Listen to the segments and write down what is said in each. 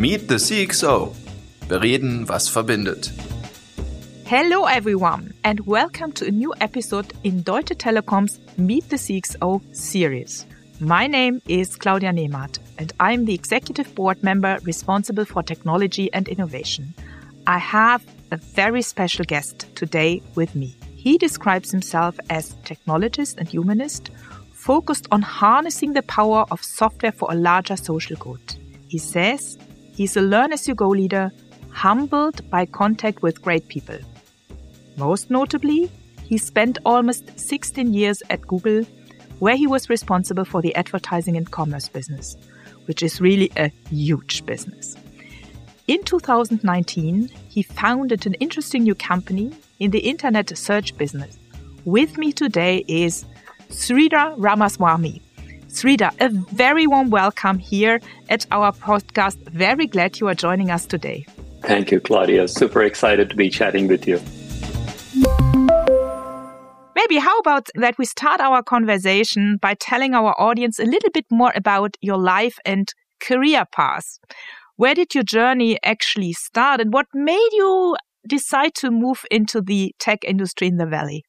Meet the CXO. Bereden, was verbindet. Hello, everyone, and welcome to a new episode in Deutsche Telekom's Meet the CXO series. My name is Claudia Nemat, and I'm the executive board member responsible for technology and innovation. I have a very special guest today with me. He describes himself as technologist and humanist, focused on harnessing the power of software for a larger social good. He says he's a learn as you go leader, humbled by contact with great people. Most notably, he spent almost 16 years at Google, where he was responsible for the advertising and commerce business, which is really a huge business. In 2019, he founded an interesting new company in the internet search business. With me today is Sridhar Ramaswamy. Sridhar, a very warm welcome here at our podcast. Very glad you are joining us today. Thank you, Claudia. Super excited to be chatting with you. Maybe how about that we start our conversation by telling our audience a little bit more about your life and career path. Where did your journey actually start and what made you decide to move into the tech industry in the Valley?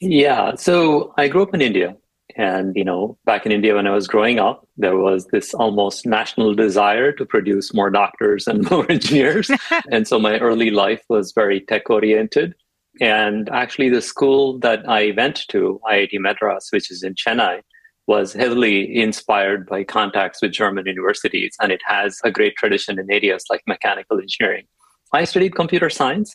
Yeah, so I grew up in India. And, you know, back in India when I was growing up, there was this almost national desire to produce more doctors and more engineers. and so my early life was very tech oriented. And actually, the school that I went to, IIT Madras, which is in Chennai, was heavily inspired by contacts with German universities, and it has a great tradition in areas like mechanical engineering. I studied computer science,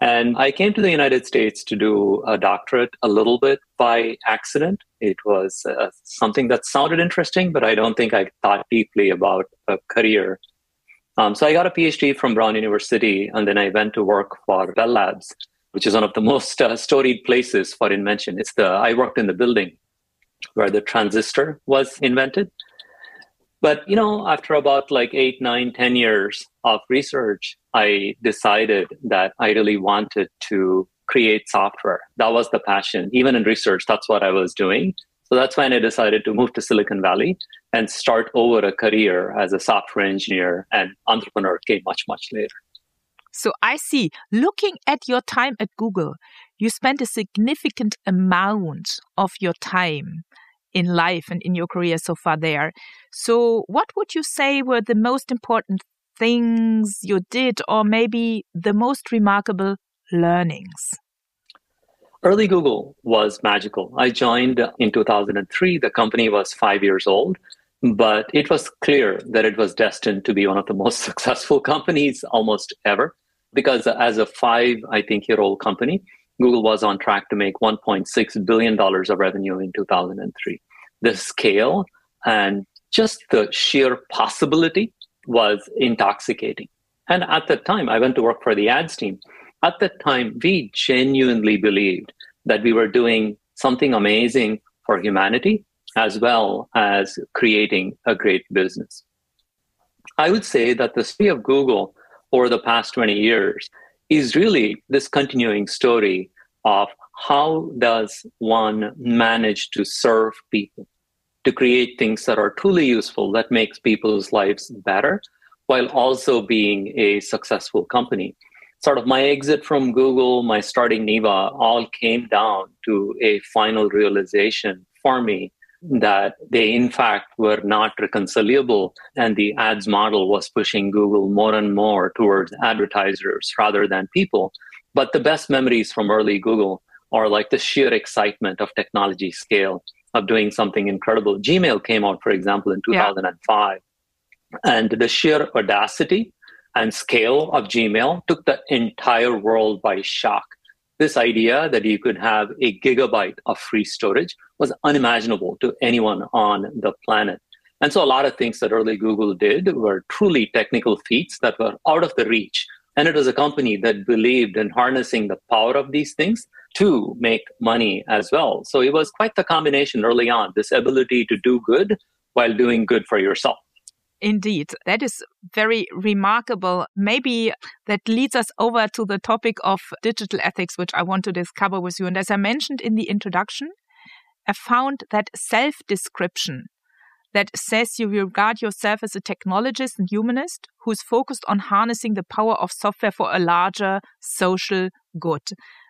and I came to the United States to do a doctorate a little bit by accident. It was uh, something that sounded interesting, but I don't think I thought deeply about a career. Um, so I got a PhD from Brown University, and then I went to work for Bell Labs, which is one of the most uh, storied places for invention. It's the I worked in the building where the transistor was invented. But you know, after about like eight, nine, ten years of research, I decided that I really wanted to create software. That was the passion. Even in research, that's what I was doing. So that's when I decided to move to Silicon Valley and start over a career as a software engineer and entrepreneur came much, much later. So I see, looking at your time at Google, you spent a significant amount of your time in life and in your career so far there. So, what would you say were the most important things you did, or maybe the most remarkable learnings? Early Google was magical. I joined in 2003. The company was five years old, but it was clear that it was destined to be one of the most successful companies almost ever. Because as a five, I think, year old company, Google was on track to make $1.6 billion of revenue in 2003. The scale and just the sheer possibility was intoxicating. And at the time, I went to work for the ads team. At the time, we genuinely believed that we were doing something amazing for humanity as well as creating a great business. I would say that the story of Google over the past 20 years is really this continuing story of how does one manage to serve people to create things that are truly useful that makes people's lives better while also being a successful company. Sort of my exit from google my starting Neeva all came down to a final realization for me that they in fact were not reconcilable and the ads model was pushing google more and more towards advertisers rather than people. But the best memories from early google are like the sheer excitement of technology scale of doing something incredible. Gmail came out for example in 2005 yeah. and the sheer audacity and scale of gmail took the entire world by shock this idea that you could have a gigabyte of free storage was unimaginable to anyone on the planet. And so a lot of things that early Google did were truly technical feats that were out of the reach. And it was a company that believed in harnessing the power of these things to make money as well. So it was quite the combination early on this ability to do good while doing good for yourself. Indeed, that is very remarkable. Maybe that leads us over to the topic of digital ethics, which I want to discover with you. And as I mentioned in the introduction, I found that self description that says you regard yourself as a technologist and humanist who's focused on harnessing the power of software for a larger social good.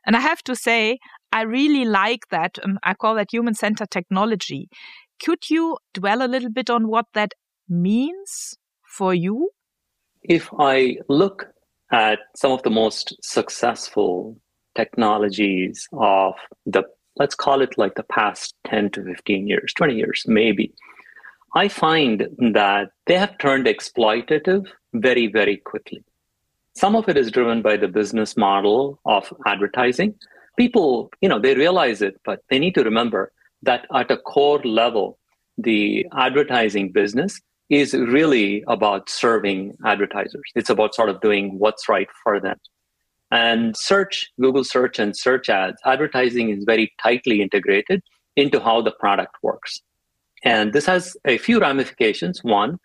And I have to say, I really like that. Um, I call that human centered technology. Could you dwell a little bit on what that means for you? If I look at some of the most successful technologies of the, let's call it like the past 10 to 15 years, 20 years, maybe, I find that they have turned exploitative very, very quickly. Some of it is driven by the business model of advertising. People, you know, they realize it, but they need to remember that at a core level, the advertising business is really about serving advertisers. It's about sort of doing what's right for them. And search, Google search and search ads, advertising is very tightly integrated into how the product works. And this has a few ramifications. One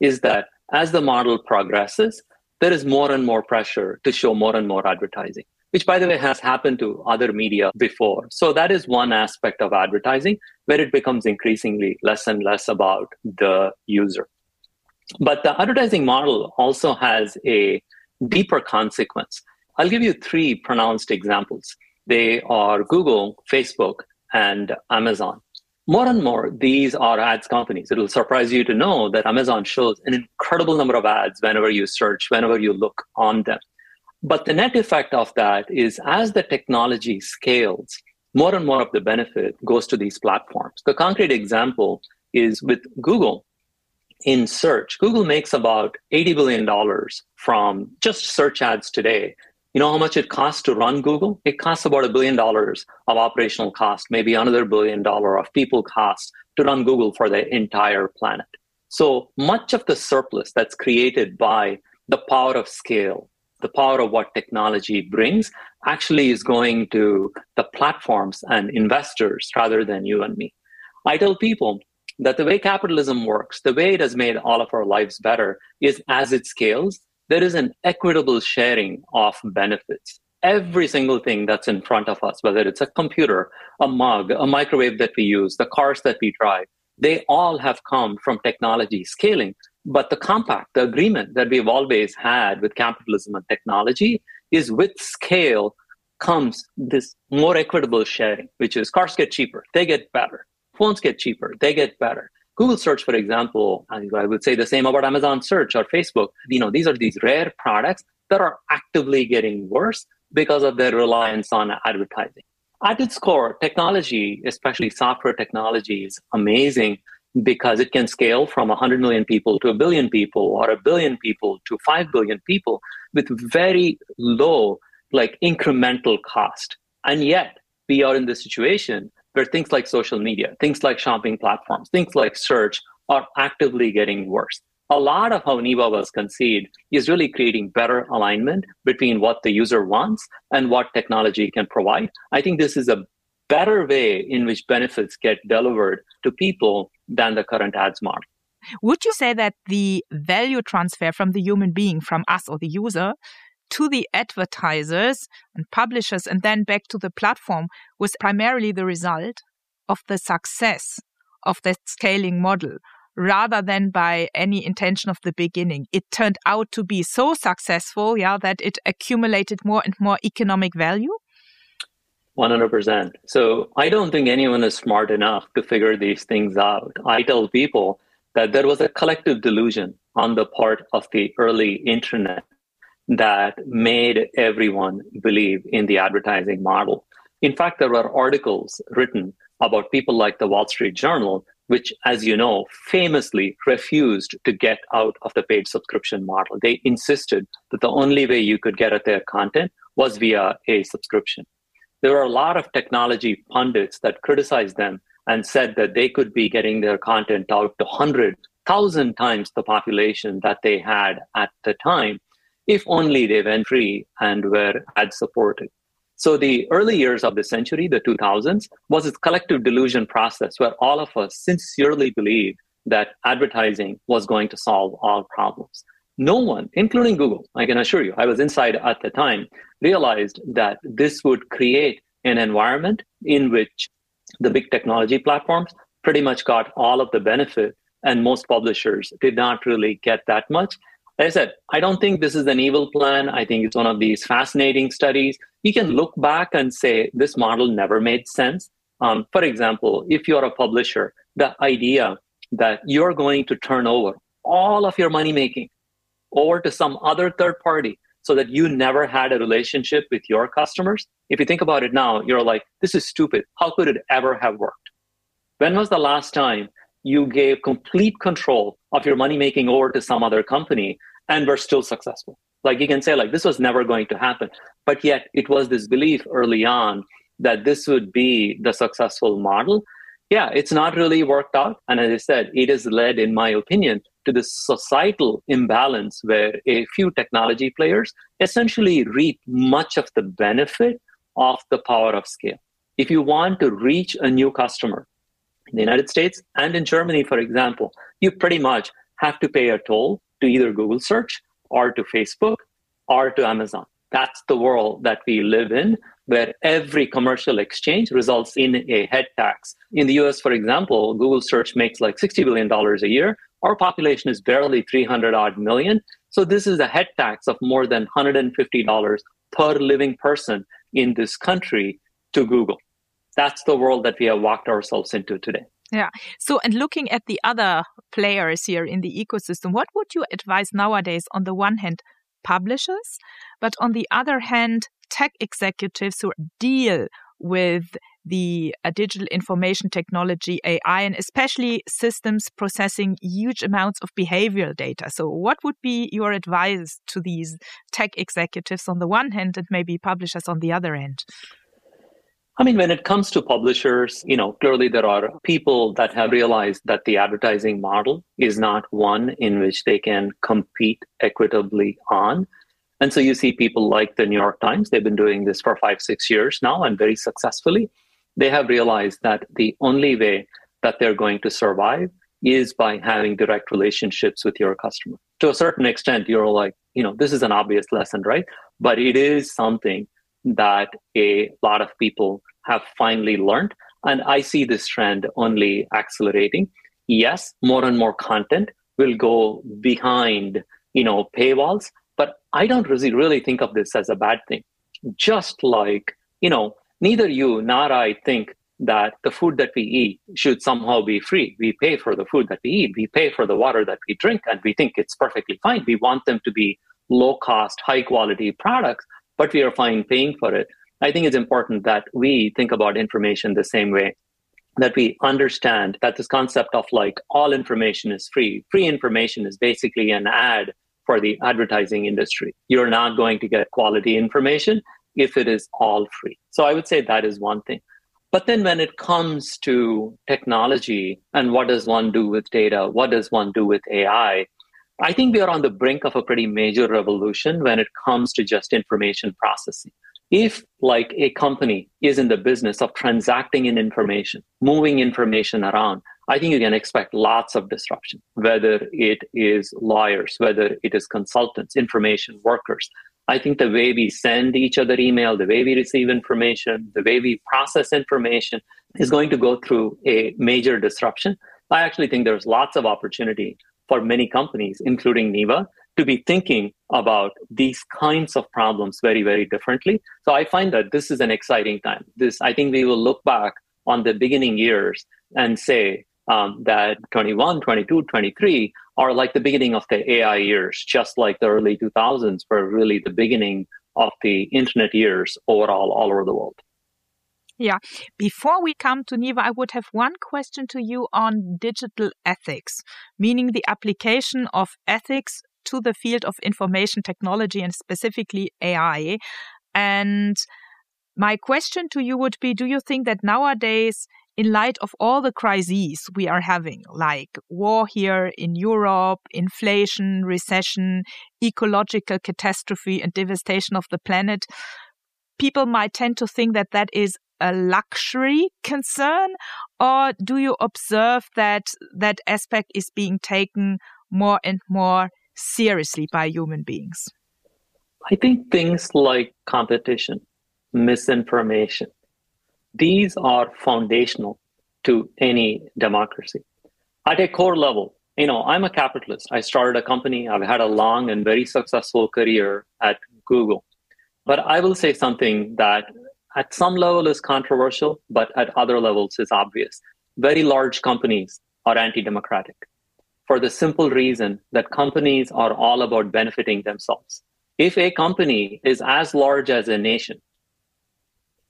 is that as the model progresses, there is more and more pressure to show more and more advertising, which, by the way, has happened to other media before. So that is one aspect of advertising where it becomes increasingly less and less about the user. But the advertising model also has a deeper consequence. I'll give you three pronounced examples. They are Google, Facebook, and Amazon. More and more, these are ads companies. It'll surprise you to know that Amazon shows an incredible number of ads whenever you search, whenever you look on them. But the net effect of that is as the technology scales, more and more of the benefit goes to these platforms. The concrete example is with Google in search. Google makes about $80 billion from just search ads today. You know how much it costs to run Google? It costs about a billion dollars of operational cost, maybe another billion dollar of people cost to run Google for the entire planet. So much of the surplus that's created by the power of scale, the power of what technology brings, actually is going to the platforms and investors rather than you and me. I tell people that the way capitalism works, the way it has made all of our lives better, is as it scales, there is an equitable sharing of benefits. Every single thing that's in front of us, whether it's a computer, a mug, a microwave that we use, the cars that we drive, they all have come from technology scaling. But the compact, the agreement that we've always had with capitalism and technology is with scale comes this more equitable sharing, which is cars get cheaper, they get better. Phones get cheaper, they get better. Google search, for example, I would say the same about Amazon search or Facebook. You know, these are these rare products that are actively getting worse because of their reliance on advertising. At its core, technology, especially software technology, is amazing because it can scale from 100 million people to a billion people or a billion people to 5 billion people with very low, like incremental cost. And yet, we are in this situation where things like social media, things like shopping platforms, things like search are actively getting worse. A lot of how Neeva was conceived is really creating better alignment between what the user wants and what technology can provide. I think this is a better way in which benefits get delivered to people than the current ads model. Would you say that the value transfer from the human being, from us or the user, to the advertisers and publishers and then back to the platform was primarily the result of the success of that scaling model rather than by any intention of the beginning. It turned out to be so successful, yeah, that it accumulated more and more economic value. 100%. So I don't think anyone is smart enough to figure these things out. I tell people that there was a collective delusion on the part of the early internet that made everyone believe in the advertising model. In fact, there were articles written about people like the Wall Street Journal, which, as you know, famously refused to get out of the paid subscription model. They insisted that the only way you could get at their content was via a subscription. There were a lot of technology pundits that criticized them and said that they could be getting their content out to 100,000 times the population that they had at the time if only they went free and were ad supported. So the early years of the century, the 2000s, was this collective delusion process where all of us sincerely believed that advertising was going to solve all problems. No one, including Google, I can assure you, I was inside at the time, realized that this would create an environment in which the big technology platforms pretty much got all of the benefit and most publishers did not really get that much. Like I said, I don't think this is an evil plan. I think it's one of these fascinating studies. You can look back and say this model never made sense. Um, for example, if you're a publisher, the idea that you're going to turn over all of your money making over to some other third party so that you never had a relationship with your customers. If you think about it now, you're like, this is stupid. How could it ever have worked? When was the last time you gave complete control of your money making over to some other company and were still successful? Like you can say, like, this was never going to happen. But yet it was this belief early on that this would be the successful model. Yeah, it's not really worked out. And as I said, it has led, in my opinion, to this societal imbalance where a few technology players essentially reap much of the benefit of the power of scale. If you want to reach a new customer in the United States and in Germany, for example, you pretty much have to pay a toll to either Google search or to Facebook or to Amazon. That's the world that we live in, where every commercial exchange results in a head tax. In the US, for example, Google search makes like $60 billion a year, our population is barely 300 odd million. So this is a head tax of more than $150 per living person in this country to Google. That's the world that we have walked ourselves into today. Yeah. So, and looking at the other players here in the ecosystem, what would you advise nowadays on the one hand, publishers, but on the other hand, tech executives who deal with the uh, digital information technology, AI, and especially systems processing huge amounts of behavioral data. So, what would be your advice to these tech executives on the one hand and maybe publishers on the other end? I mean, when it comes to publishers, you know, clearly there are people that have realized that the advertising model is not one in which they can compete equitably on. And so you see people like the New York Times, they've been doing this for five, six years now and very successfully they have realized that the only way that they're going to survive is by having direct relationships with your customer. To a certain extent, you're like, you know, this is an obvious lesson, right? But it is something that a lot of people have finally learned. And I see this trend only accelerating. Yes, more and more content will go behind, you know, paywalls, I don't really, think of this as a bad thing. Just like, you know, neither you nor I think that the food that we eat should somehow be free. We pay for the food that we eat, we pay for the water that we drink, and we think it's perfectly fine. We want them to be low cost, high quality products, but we are fine paying for it. I think it's important that we think about information the same way that we understand that this concept of like all information is free. Free information is basically an ad for the advertising industry. You're not going to get quality information if it is all free. So I would say that is one thing. But then when it comes to technology and what does one do with data, what does one do with AI, I think we are on the brink of a pretty major revolution when it comes to just information processing. If, like, a company is in the business of transacting in information, moving information around, I think you can expect lots of disruption, whether it is lawyers, whether it is consultants, information workers. I think the way we send each other email, the way we receive information, the way we process information is going to go through a major disruption. I actually think there's lots of opportunity for many companies, including Neeva, to be thinking about these kinds of problems very, very differently. So I find that this is an exciting time. This, I think we will look back on the beginning years and say, um, that 21, 22, 23 are like the beginning of the AI years, just like the early 2000s were really the beginning of the internet years overall all over the world. Yeah. Before we come to Neeva, I would have one question to you on digital ethics, meaning the application of ethics to the field of information technology and specifically AI. And my question to you would be Do you think that nowadays in light of all the crises we are having, like war here in Europe, inflation, recession, ecological catastrophe, and devastation of the planet, people might tend to think that that is a luxury concern, or do you observe that that aspect is being taken more and more seriously by human beings? I think things like competition, misinformation, these are foundational to any democracy. At a core level, you know, I'm a capitalist. I started a company. I've had a long and very successful career at Google. But I will say something that at some level is controversial, but at other levels is obvious. Very large companies are anti democratic for the simple reason that companies are all about benefiting themselves. If a company is as large as a nation,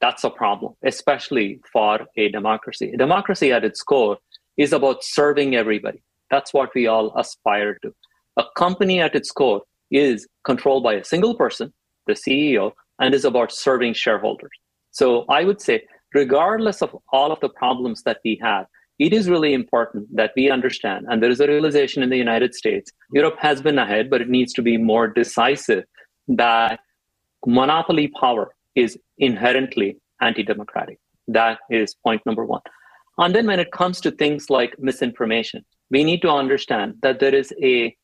that's a problem, especially for a democracy. A democracy at its core is about serving everybody. That's what we all aspire to. A company at its core is controlled by a single person, the CEO, and is about serving shareholders. So I would say, regardless of all of the problems that we have, it is really important that we understand, and there is a realization in the United States, Europe has been ahead, but it needs to be more decisive that monopoly power is inherently anti democratic. That is point number one. And then when it comes to things like misinformation, we need to understand that there is a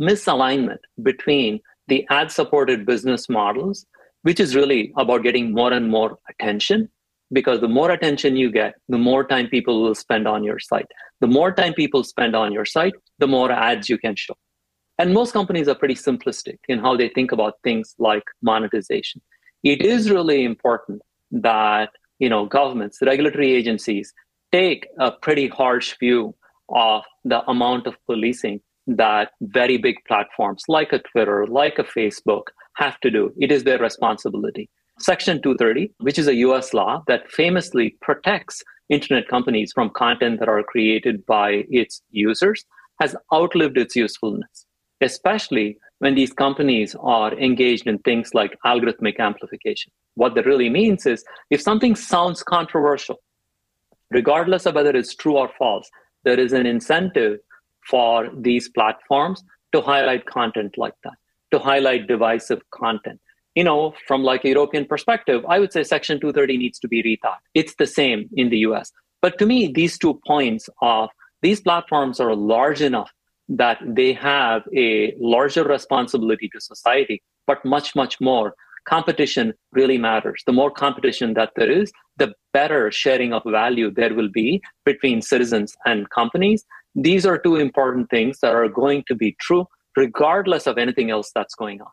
misalignment between the ad supported business models which is really about getting more and more attention because the more attention you get, the more time people will spend on your site. The more time people spend on your site, the more ads you can show. And most companies are pretty simplistic in how they think about things like monetization. It is really important that you know governments, regulatory agencies take a pretty harsh view of the amount of policing that very big platforms like a Twitter, like a Facebook, have to do. It is their responsibility. Section 230, which is a US law that famously protects internet companies from content that are created by its users, has outlived its usefulness, especially when these companies are engaged in things like algorithmic amplification. What that really means is if something sounds controversial, regardless of whether it's true or false, there is an incentive for these platforms to highlight content like that to highlight divisive content. You know, from like a European perspective, I would say Section 230 needs to be rethought. It's the same in the US. But to me, these two points of these platforms are large enough that they have a larger responsibility to society, but much, much more. Competition really matters. The more competition that there is, the better sharing of value there will be between citizens and companies. These are two important things that are going to be true regardless of anything else that's going on.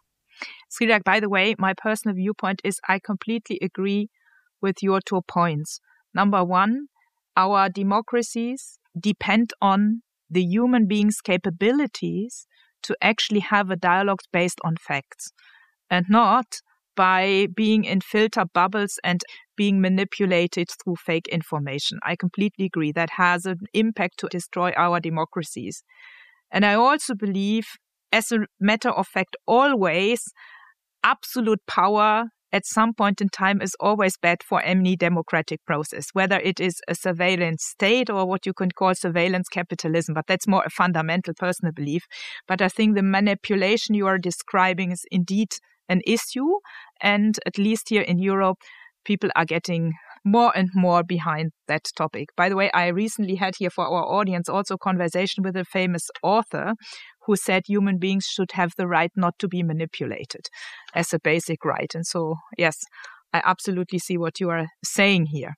Sridhar, by the way, my personal viewpoint is I completely agree with your two points. Number one, our democracies depend on the human being's capabilities to actually have a dialogue based on facts and not by being in filter bubbles and being manipulated through fake information. I completely agree. That has an impact to destroy our democracies. And I also believe as a matter of fact, always absolute power at some point in time is always bad for any democratic process, whether it is a surveillance state or what you can call surveillance capitalism. But that's more a fundamental personal belief. But I think the manipulation you are describing is indeed an issue. And at least here in Europe, people are getting more and more behind that topic. By the way, I recently had here for our audience also conversation with a famous author who said human beings should have the right not to be manipulated as a basic right. And so, yes, I absolutely see what you are saying here.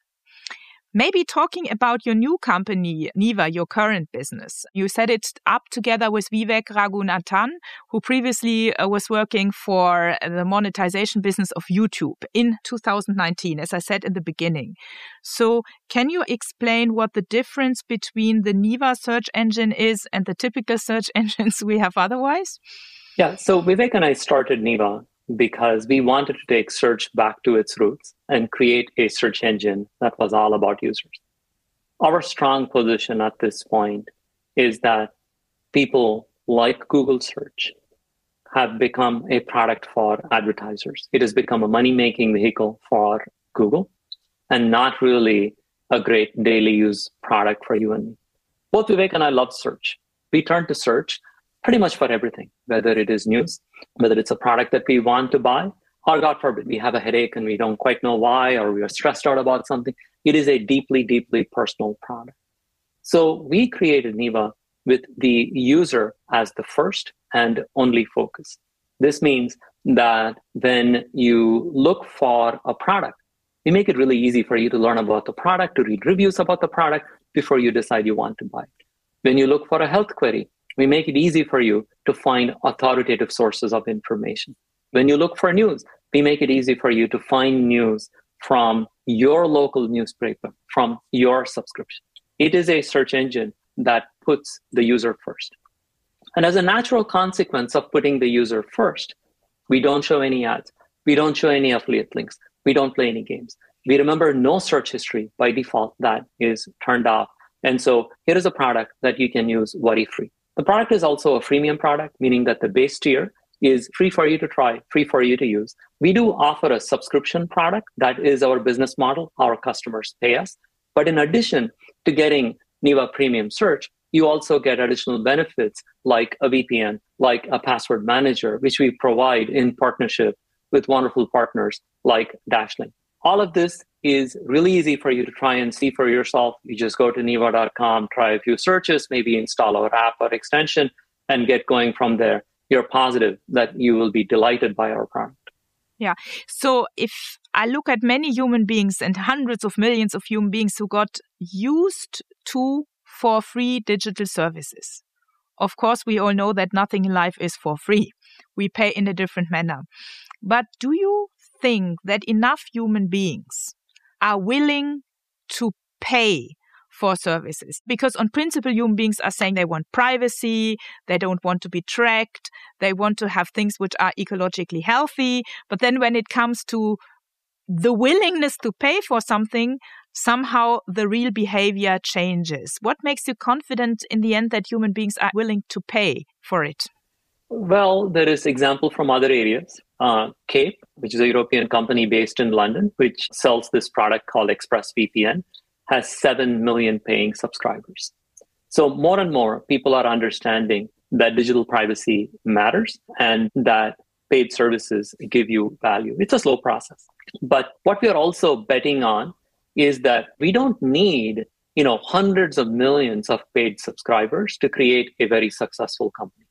Maybe talking about your new company, Neeva, your current business. You set it up together with Vivek Raghunathan, who previously uh, was working for the monetization business of YouTube in 2019, as I said in the beginning. So, can you explain what the difference between the Neeva search engine is and the typical search engines we have otherwise? Yeah, so Vivek and I started Neeva because we wanted to take search back to its roots and create a search engine that was all about users. Our strong position at this point is that people like Google search have become a product for advertisers. It has become a money making vehicle for Google and not really a great daily use product for you and me. Both Vivek and I love search. We turn to search pretty much for everything, whether it is news, whether it's a product that we want to buy, or God forbid, we have a headache and we don't quite know why, or we are stressed out about something. It is a deeply, deeply personal product. So we created Neeva with the user as the first and only focus. This means that when you look for a product, we make it really easy for you to learn about the product, to read reviews about the product before you decide you want to buy it. When you look for a health query, we make it easy for you to find authoritative sources of information. When you look for news, we make it easy for you to find news from your local newspaper, from your subscription. It is a search engine that puts the user first. And as a natural consequence of putting the user first, we don't show any ads. We don't show any affiliate links. We don't play any games. We remember no search history by default that is turned off. And so here is a product that you can use worry free. The product is also a freemium product, meaning that the base tier is free for you to try, free for you to use. We do offer a subscription product. That is our business model. Our customers pay us. But in addition to getting Neeva Premium Search, you also get additional benefits like a VPN, like a password manager, which we provide in partnership with wonderful partners like Dashlane. All of this is really easy for you to try and see for yourself. You just go to neeva.com, try a few searches, maybe install our app or extension, and get going from there. You're positive that you will be delighted by our product. Yeah. So if I look at many human beings and hundreds of millions of human beings who got used to for free digital services. Of course, we all know that nothing in life is for free. We pay in a different manner. But do you think that enough human beings are willing to pay for services. Because on principle human beings are saying they want privacy they don't want to be tracked they want to have things which are ecologically healthy. But then when it comes to the willingness to pay for something somehow the real behavior changes. What makes you confident in the end that human beings are willing to pay for it well, there is example from other areas. Uh, Kape, which is a European company based in London, which sells this product called ExpressVPN, has 7 million paying subscribers. So more and more people are understanding that digital privacy matters and that paid services give you value. It's a slow process. But what we are also betting on is that we don't need, you know, hundreds of millions of paid subscribers to create a very successful company.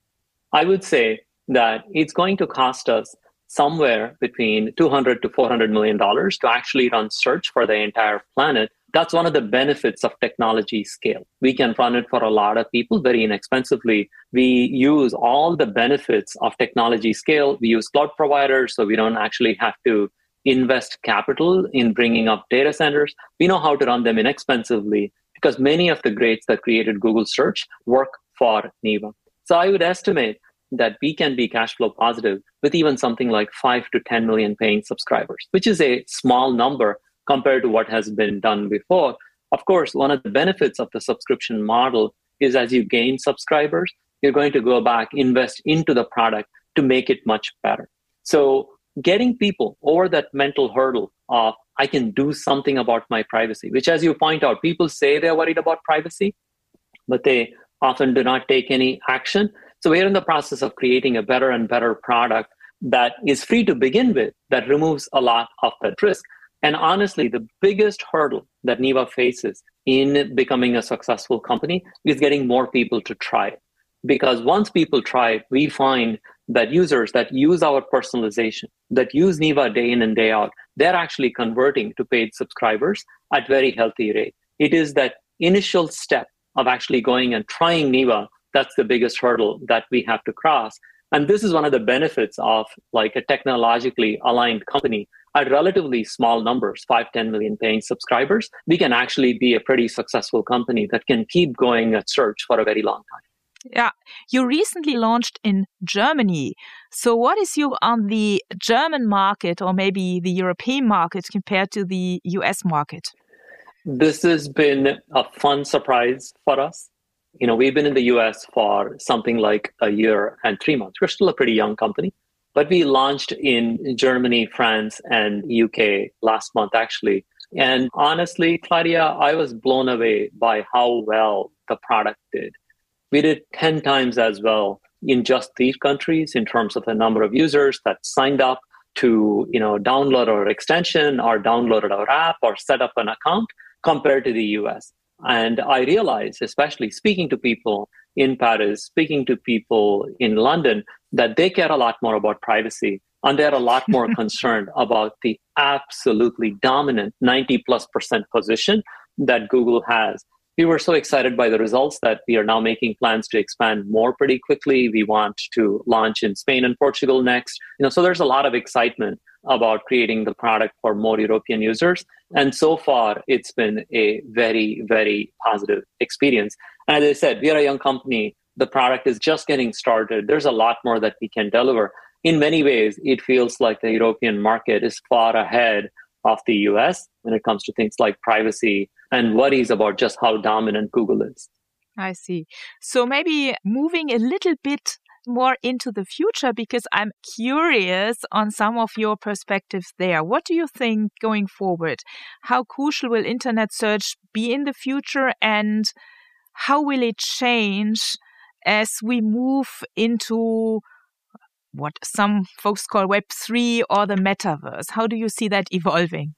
I would say that it's going to cost us somewhere between 200 to 400 million dollars to actually run search for the entire planet. That's one of the benefits of technology scale. We can run it for a lot of people very inexpensively. We use all the benefits of technology scale. We use cloud providers so we don't actually have to invest capital in bringing up data centers. We know how to run them inexpensively because many of the greats that created google search work for Neeva. So I would estimate that we can be cash flow positive with even something like 5 to 10 million paying subscribers, which is a small number compared to what has been done before. Of course, one of the benefits of the subscription model is as you gain subscribers, you're going to go back, invest into the product to make it much better. So, getting people over that mental hurdle of I can do something about my privacy, which, as you point out, people say they're worried about privacy, but they often do not take any action. So we're in the process of creating a better and better product that is free to begin with, that removes a lot of that risk. And honestly, the biggest hurdle that Neeva faces in becoming a successful company is getting more people to try it. Because once people try it, we find that users that use our personalization, that use Neeva day in and day out, they're actually converting to paid subscribers at very healthy rate. It is that initial step of actually going and trying Neeva, that's the biggest hurdle that we have to cross. And this is one of the benefits of like a technologically aligned company at relatively small numbers, 5, 10 million paying subscribers, we can actually be a pretty successful company that can keep going at search for a very long time. Yeah, you recently launched in Germany. So, what is your on the German market or maybe the European market compared to the US market? This has been a fun surprise for us. You know, we've been in the US for something like a year and three months. We're still a pretty young company, but we launched in Germany, France, and UK last month, actually. And honestly, Claudia, I was blown away by how well the product did. We did 10 times as well in just these countries in terms of the number of users that signed up to you know download our extension or downloaded our app or set up an account compared to the US. And I realized, especially speaking to people in Paris, speaking to people in London, that they care a lot more about privacy and they're a lot more concerned about the absolutely dominant 90 plus percent position that Google has. we were so excited by the results that we are now making plans to expand more pretty quickly. We want to launch in Spain and Portugal next. You know, so there's a lot of excitement about creating the product for more European users. And so far, it's been a very, very positive experience. And as I said, we are a young company. The product is just getting started. There's a lot more that we can deliver. In many ways, it feels like the European market is far ahead of the US when it comes to things like privacy and worries about just how dominant Google is. I see. So maybe moving a little bit more into the future because I'm curious on some of your perspectives there. What do you think going forward? How crucial will internet search be in the future and how will it change as we move into what some folks call Web3 or the metaverse? How do you see that evolving?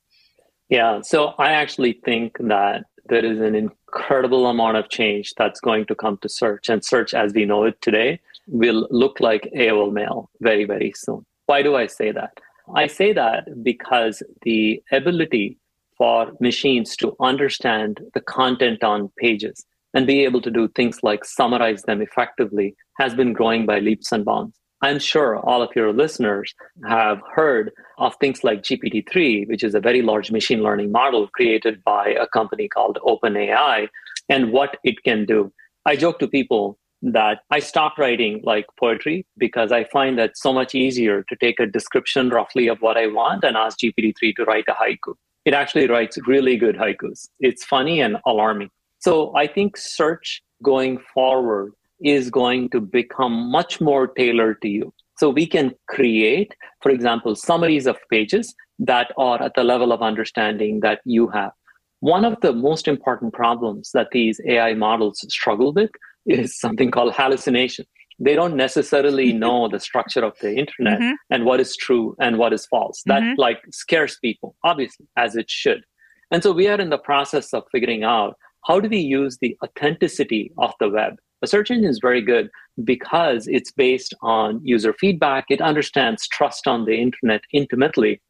Yeah, so I actually think that there is an incredible amount of change that's going to come to search, and search as we know it today will look like AOL Mail very, very soon. Why do I say that? I say that because the ability for machines to understand the content on pages and be able to do things like summarize them effectively has been growing by leaps and bounds. I'm sure all of your listeners have heard of things like GPT-3, which is a very large machine learning model created by a company called OpenAI, and what it can do. I joke to people that I stopped writing like poetry because I find that so much easier to take a description roughly of what I want and ask GPT-3 to write a haiku. It actually writes really good haikus. It's funny and alarming. So I think search going forward is going to become much more tailored to you. So we can create, for example, summaries of pages that are at the level of understanding that you have. One of the most important problems that these AI models struggle with is something called hallucination. They don't necessarily know the structure of the internet mm-hmm. and what is true and what is false. That mm-hmm. like scares people, obviously, as it should. And so we are in the process of figuring out how do we use the authenticity of the web. A search engine is very good because it's based on user feedback. It understands trust on the internet intimately.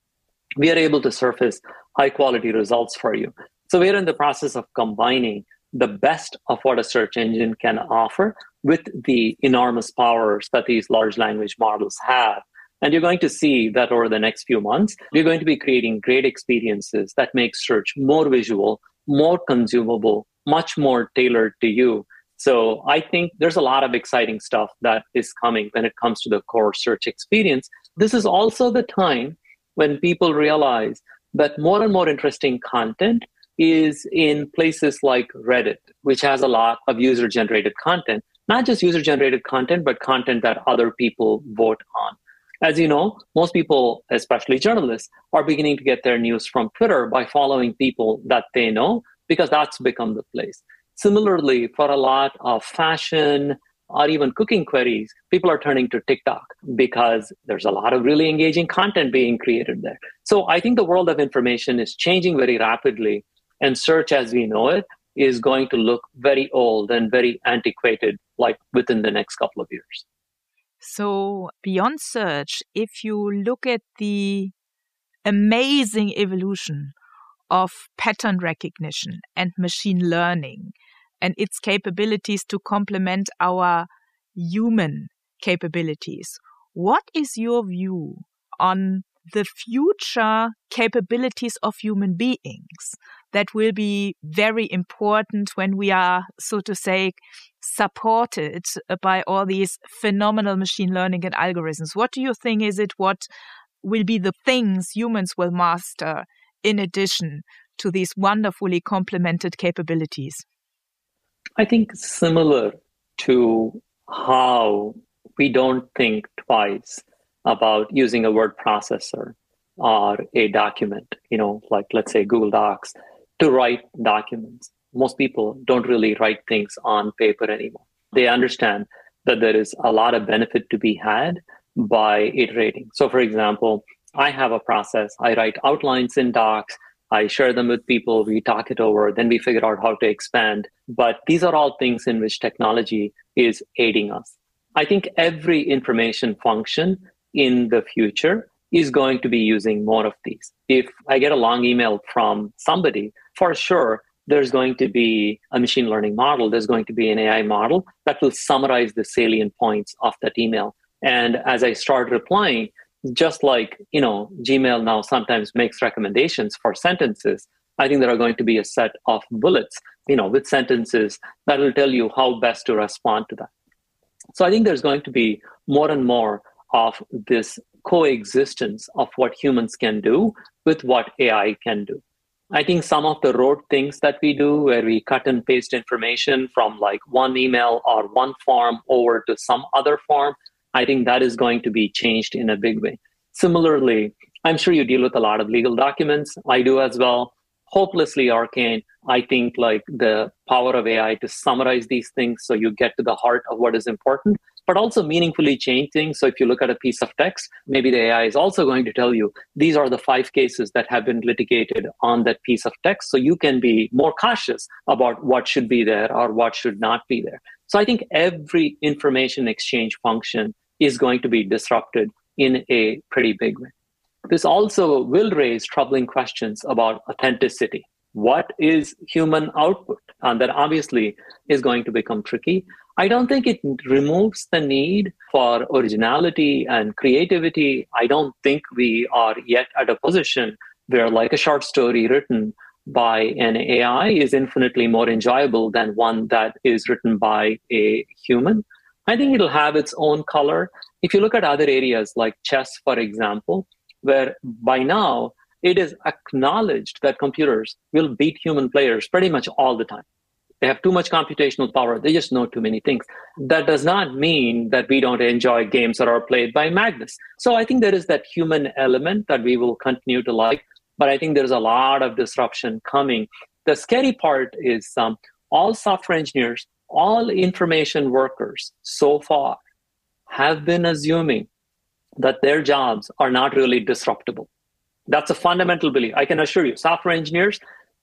We are able to surface high quality results for you. So we're in the process of combining the best of what a search engine can offer with the enormous powers that these large language models have. And you're going to see that over the next few months, we're going to be creating great experiences that make search more visual, more consumable, much more tailored to you. So I think there's a lot of exciting stuff that is coming when it comes to the core search experience. This is also the time when people realize that more and more interesting content is in places like Reddit, which has a lot of user generated content, not just user generated content, but content that other people vote on. As you know, most people, especially journalists, are beginning to get their news from Twitter by following people that they know because that's become the place. Similarly, for a lot of fashion or even cooking queries, people are turning to TikTok because there's a lot of really engaging content being created there. So I think the world of information is changing very rapidly and search as we know it is going to look very old and very antiquated, like within the next couple of years. So, beyond search, if you look at the amazing evolution of pattern recognition and machine learning and its capabilities to complement our human capabilities, what is your view on the future capabilities of human beings that will be very important when we are, so to say, supported by all these phenomenal machine learning and algorithms. What do you think is it what will be the things humans will master in addition to these wonderfully complemented capabilities? I think similar to how we don't think twice about using a word processor or a document, you know, like let's say Google Docs, to write documents. Most people don't really write things on paper anymore. They understand that there is a lot of benefit to be had by iterating. So, for example, I have a process. I write outlines in docs. I share them with people. We talk it over. Then we figure out how to expand. But these are all things in which technology is aiding us. I think every information function in the future is going to be using more of these. If I get a long email from somebody, for sure, there's going to be a machine learning model, there's going to be an AI model that will summarize the salient points of that email. And as I start replying, just like you know gmail now sometimes makes recommendations for sentences i think there are going to be a set of bullets you know with sentences that will tell you how best to respond to that so i think there's going to be more and more of this coexistence of what humans can do with what ai can do i think some of the rote things that we do where we cut and paste information from like one email or one form over to some other form I think that is going to be changed in a big way. Similarly, I'm sure you deal with a lot of legal documents. I do as well. Hopelessly arcane. I think like the power of AI to summarize these things so you get to the heart of what is important, but also meaningfully change things. So if you look at a piece of text, maybe the AI is also going to tell you these are the five cases that have been litigated on that piece of text. So you can be more cautious about what should be there or what should not be there. So I think every information exchange function is going to be disrupted in a pretty big way. This also will raise troubling questions about authenticity. What is human output? And that obviously is going to become tricky. I don't think it removes the need for originality and creativity. I don't think we are yet at a position where, like a short story written by an AI, is infinitely more enjoyable than one that is written by a human. I think it'll have its own color. If you look at other areas like chess, for example, where by now it is acknowledged that computers will beat human players pretty much all the time. They have too much computational power. They just know too many things. That does not mean that we don't enjoy games that are played by Magnus. So I think there is that human element that we will continue to like, but I think there's a lot of disruption coming. The scary part is um, all software engineers all information workers so far have been assuming that their jobs are not really disruptible. That's a fundamental belief. I can assure you, software engineers,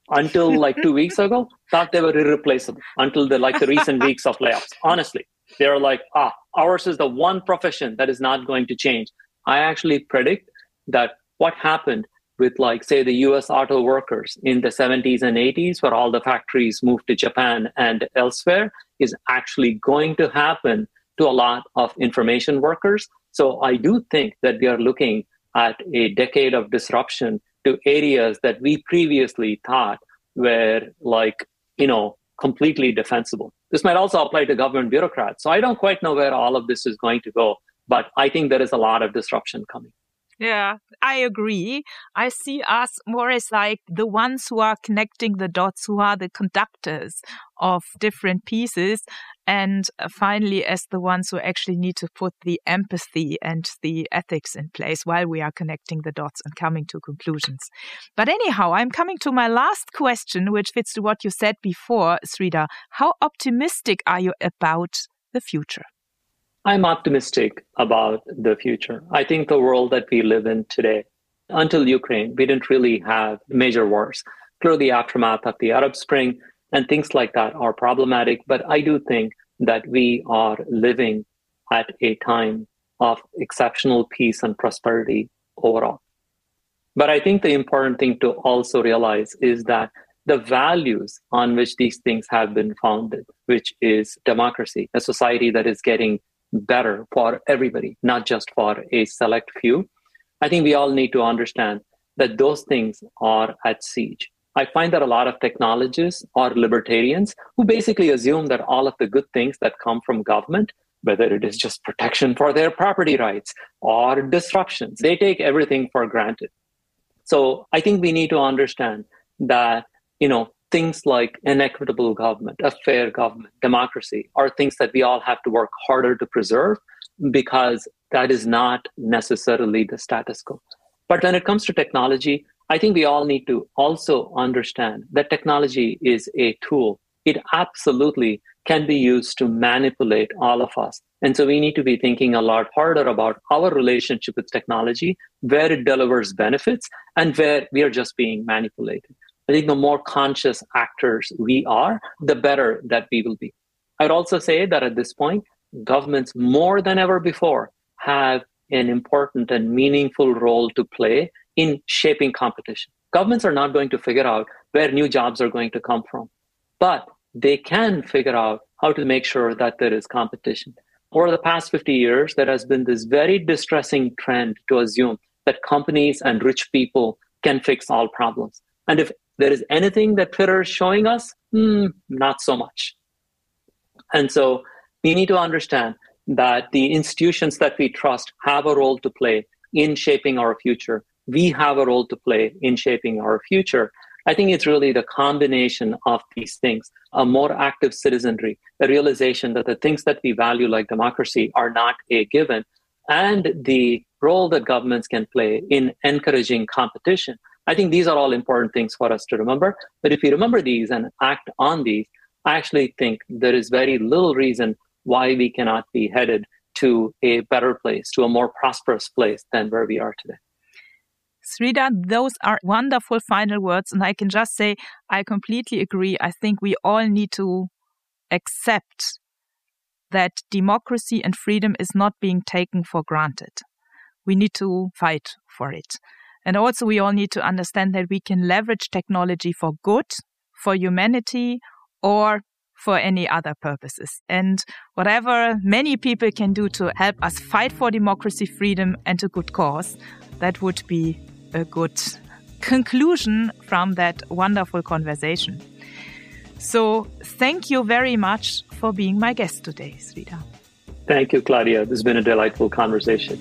until like two weeks ago, thought they were irreplaceable until the like the recent weeks of layoffs. Honestly, they're like, ah, ours is the one profession that is not going to change. I actually predict that what happened with like say the US auto workers in the 70s and 80s where all the factories moved to Japan and elsewhere is actually going to happen to a lot of information workers. So I do think that we are looking at a decade of disruption to areas that we previously thought were like, you know, completely defensible. This might also apply to government bureaucrats. So I don't quite know where all of this is going to go, but I think there is a lot of disruption coming. Yeah, I agree. I see us more as like the ones who are connecting the dots, who are the conductors of different pieces. And uh, finally, as the ones who actually need to put the empathy and the ethics in place while we are connecting the dots and coming to conclusions. But anyhow, I'm coming to my last question, which fits to what you said before, Sridhar. How optimistic are you about the future? I'm optimistic about the future. I think the world that we live in today, until Ukraine, we didn't really have major wars. Through the aftermath of the Arab Spring and things like that are problematic, but I do think that we are living at a time of exceptional peace and prosperity overall. But I think the important thing to also realize is that the values on which these things have been founded, which is democracy, a society that is getting better for everybody, not just for a select few. I think we all need to understand that those things are at siege. I find that a lot of technologists are libertarians who basically assume that all of the good things that come from government, whether it is just protection for their property rights or disruptions, they take everything for granted. So I think we need to understand that, you know, things like an equitable government, a fair government, democracy are things that we all have to work harder to preserve because that is not necessarily the status quo. But when it comes to technology, I think we all need to also understand that technology is a tool. It absolutely can be used to manipulate all of us. And so we need to be thinking a lot harder about our relationship with technology, where it delivers benefits, and where we are just being manipulated. I think the more conscious actors we are, the better that we will be. I'd also say that at this point, governments more than ever before have an important and meaningful role to play in shaping competition. Governments are not going to figure out where new jobs are going to come from. But they can figure out how to make sure that there is competition. Over the past 50 years, there has been this very distressing trend to assume that companies and rich people can fix all problems. And if there is anything that Twitter is showing us, hmm, not so much. And so we need to understand that the institutions that we trust have a role to play in shaping our future. We have a role to play in shaping our future. I think it's really the combination of these things a more active citizenry, a realization that the things that we value, like democracy, are not a given, and the role that governments can play in encouraging competition. I think these are all important things for us to remember. But if we remember these and act on these, I actually think there is very little reason why we cannot be headed to a better place, to a more prosperous place than where we are today. Sridhar, those are wonderful final words. And I can just say, I completely agree. I think we all need to accept that democracy and freedom is not being taken for granted. We need to fight for it. And also, we all need to understand that we can leverage technology for good, for humanity, or for any other purposes. And whatever many people can do to help us fight for democracy, freedom, and a good cause, that would be a good conclusion from that wonderful conversation. So, thank you very much for being my guest today, Sridhar. Thank you, Claudia. This has been a delightful conversation.